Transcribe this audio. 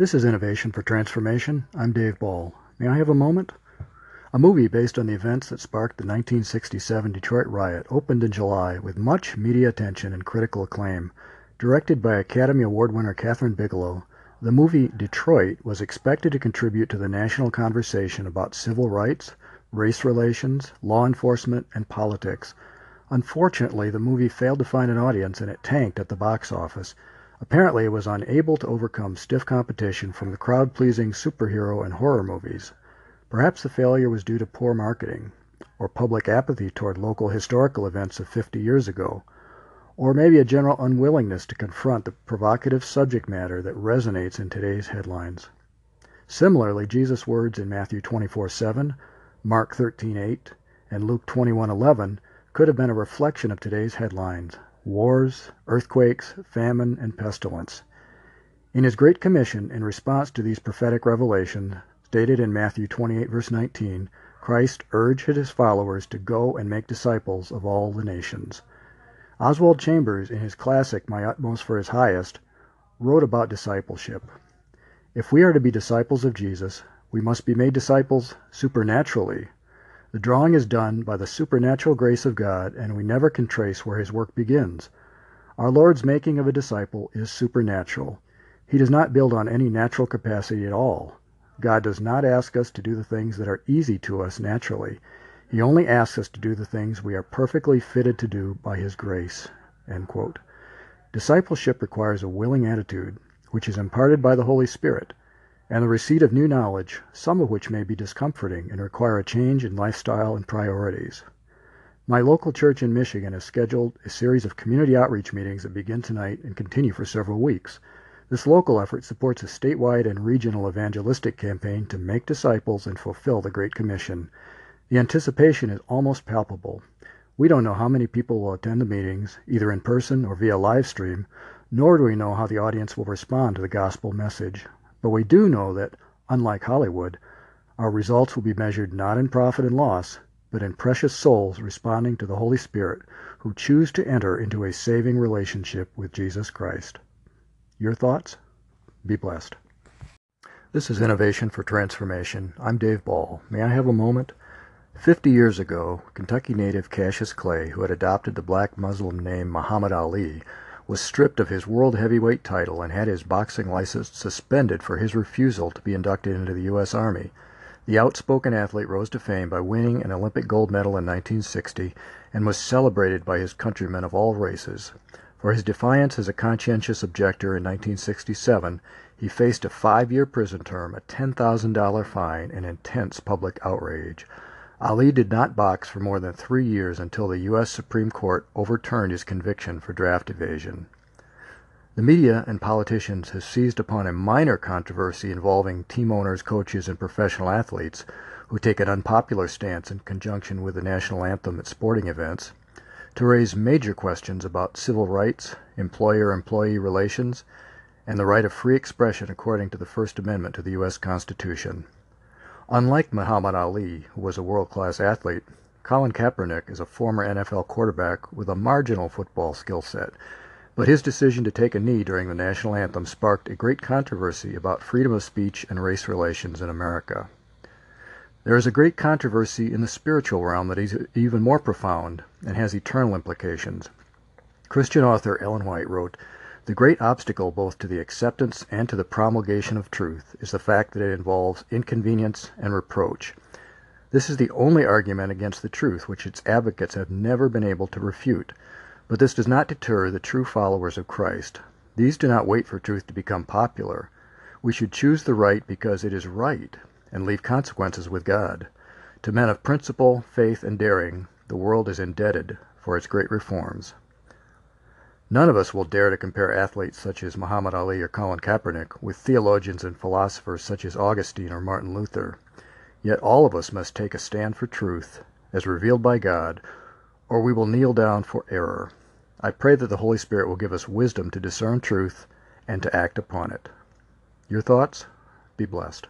This is Innovation for Transformation. I'm Dave Ball. May I have a moment? A movie based on the events that sparked the 1967 Detroit riot opened in July with much media attention and critical acclaim. Directed by Academy Award winner Kathryn Bigelow, the movie Detroit was expected to contribute to the national conversation about civil rights, race relations, law enforcement, and politics. Unfortunately, the movie failed to find an audience and it tanked at the box office. Apparently, it was unable to overcome stiff competition from the crowd pleasing superhero and horror movies. Perhaps the failure was due to poor marketing, or public apathy toward local historical events of 50 years ago, or maybe a general unwillingness to confront the provocative subject matter that resonates in today's headlines. Similarly, Jesus' words in Matthew 24:7, Mark 13:8, and Luke 21:11 could have been a reflection of today's headlines wars, earthquakes, famine, and pestilence. In his Great Commission, in response to these prophetic revelations, stated in Matthew 28, verse 19, Christ urged his followers to go and make disciples of all the nations. Oswald Chambers, in his classic My Utmost for His Highest, wrote about discipleship. If we are to be disciples of Jesus, we must be made disciples supernaturally. The drawing is done by the supernatural grace of God, and we never can trace where his work begins. Our Lord's making of a disciple is supernatural. He does not build on any natural capacity at all. God does not ask us to do the things that are easy to us naturally. He only asks us to do the things we are perfectly fitted to do by His grace." Discipleship requires a willing attitude, which is imparted by the Holy Spirit, and the receipt of new knowledge, some of which may be discomforting and require a change in lifestyle and priorities. My local church in Michigan has scheduled a series of community outreach meetings that begin tonight and continue for several weeks. This local effort supports a statewide and regional evangelistic campaign to make disciples and fulfill the Great Commission. The anticipation is almost palpable. We don't know how many people will attend the meetings, either in person or via live stream, nor do we know how the audience will respond to the gospel message. But we do know that, unlike Hollywood, our results will be measured not in profit and loss, but in precious souls responding to the Holy Spirit who choose to enter into a saving relationship with Jesus Christ. Your thoughts? Be blessed. This is Innovation for Transformation. I'm Dave Ball. May I have a moment? Fifty years ago, Kentucky native Cassius Clay, who had adopted the black Muslim name Muhammad Ali, was stripped of his world heavyweight title and had his boxing license suspended for his refusal to be inducted into the U.S. Army. The outspoken athlete rose to fame by winning an Olympic gold medal in 1960 and was celebrated by his countrymen of all races. For his defiance as a conscientious objector in 1967 he faced a five year prison term, a $10,000 fine, and intense public outrage. Ali did not box for more than three years until the U.S. Supreme Court overturned his conviction for draft evasion. The media and politicians have seized upon a minor controversy involving team owners, coaches, and professional athletes who take an unpopular stance in conjunction with the national anthem at sporting events to raise major questions about civil rights, employer employee relations, and the right of free expression according to the First Amendment to the U.S. Constitution. Unlike Muhammad Ali, who was a world class athlete, Colin Kaepernick is a former NFL quarterback with a marginal football skill set, but his decision to take a knee during the national anthem sparked a great controversy about freedom of speech and race relations in America. There is a great controversy in the spiritual realm that is even more profound and has eternal implications. Christian author Ellen White wrote, The great obstacle both to the acceptance and to the promulgation of truth is the fact that it involves inconvenience and reproach. This is the only argument against the truth which its advocates have never been able to refute. But this does not deter the true followers of Christ. These do not wait for truth to become popular. We should choose the right because it is right and leave consequences with God. To men of principle, faith, and daring, the world is indebted for its great reforms. None of us will dare to compare athletes such as Muhammad Ali or Colin Kaepernick with theologians and philosophers such as Augustine or Martin Luther. Yet all of us must take a stand for truth, as revealed by God, or we will kneel down for error. I pray that the Holy Spirit will give us wisdom to discern truth and to act upon it. Your thoughts? Be blessed.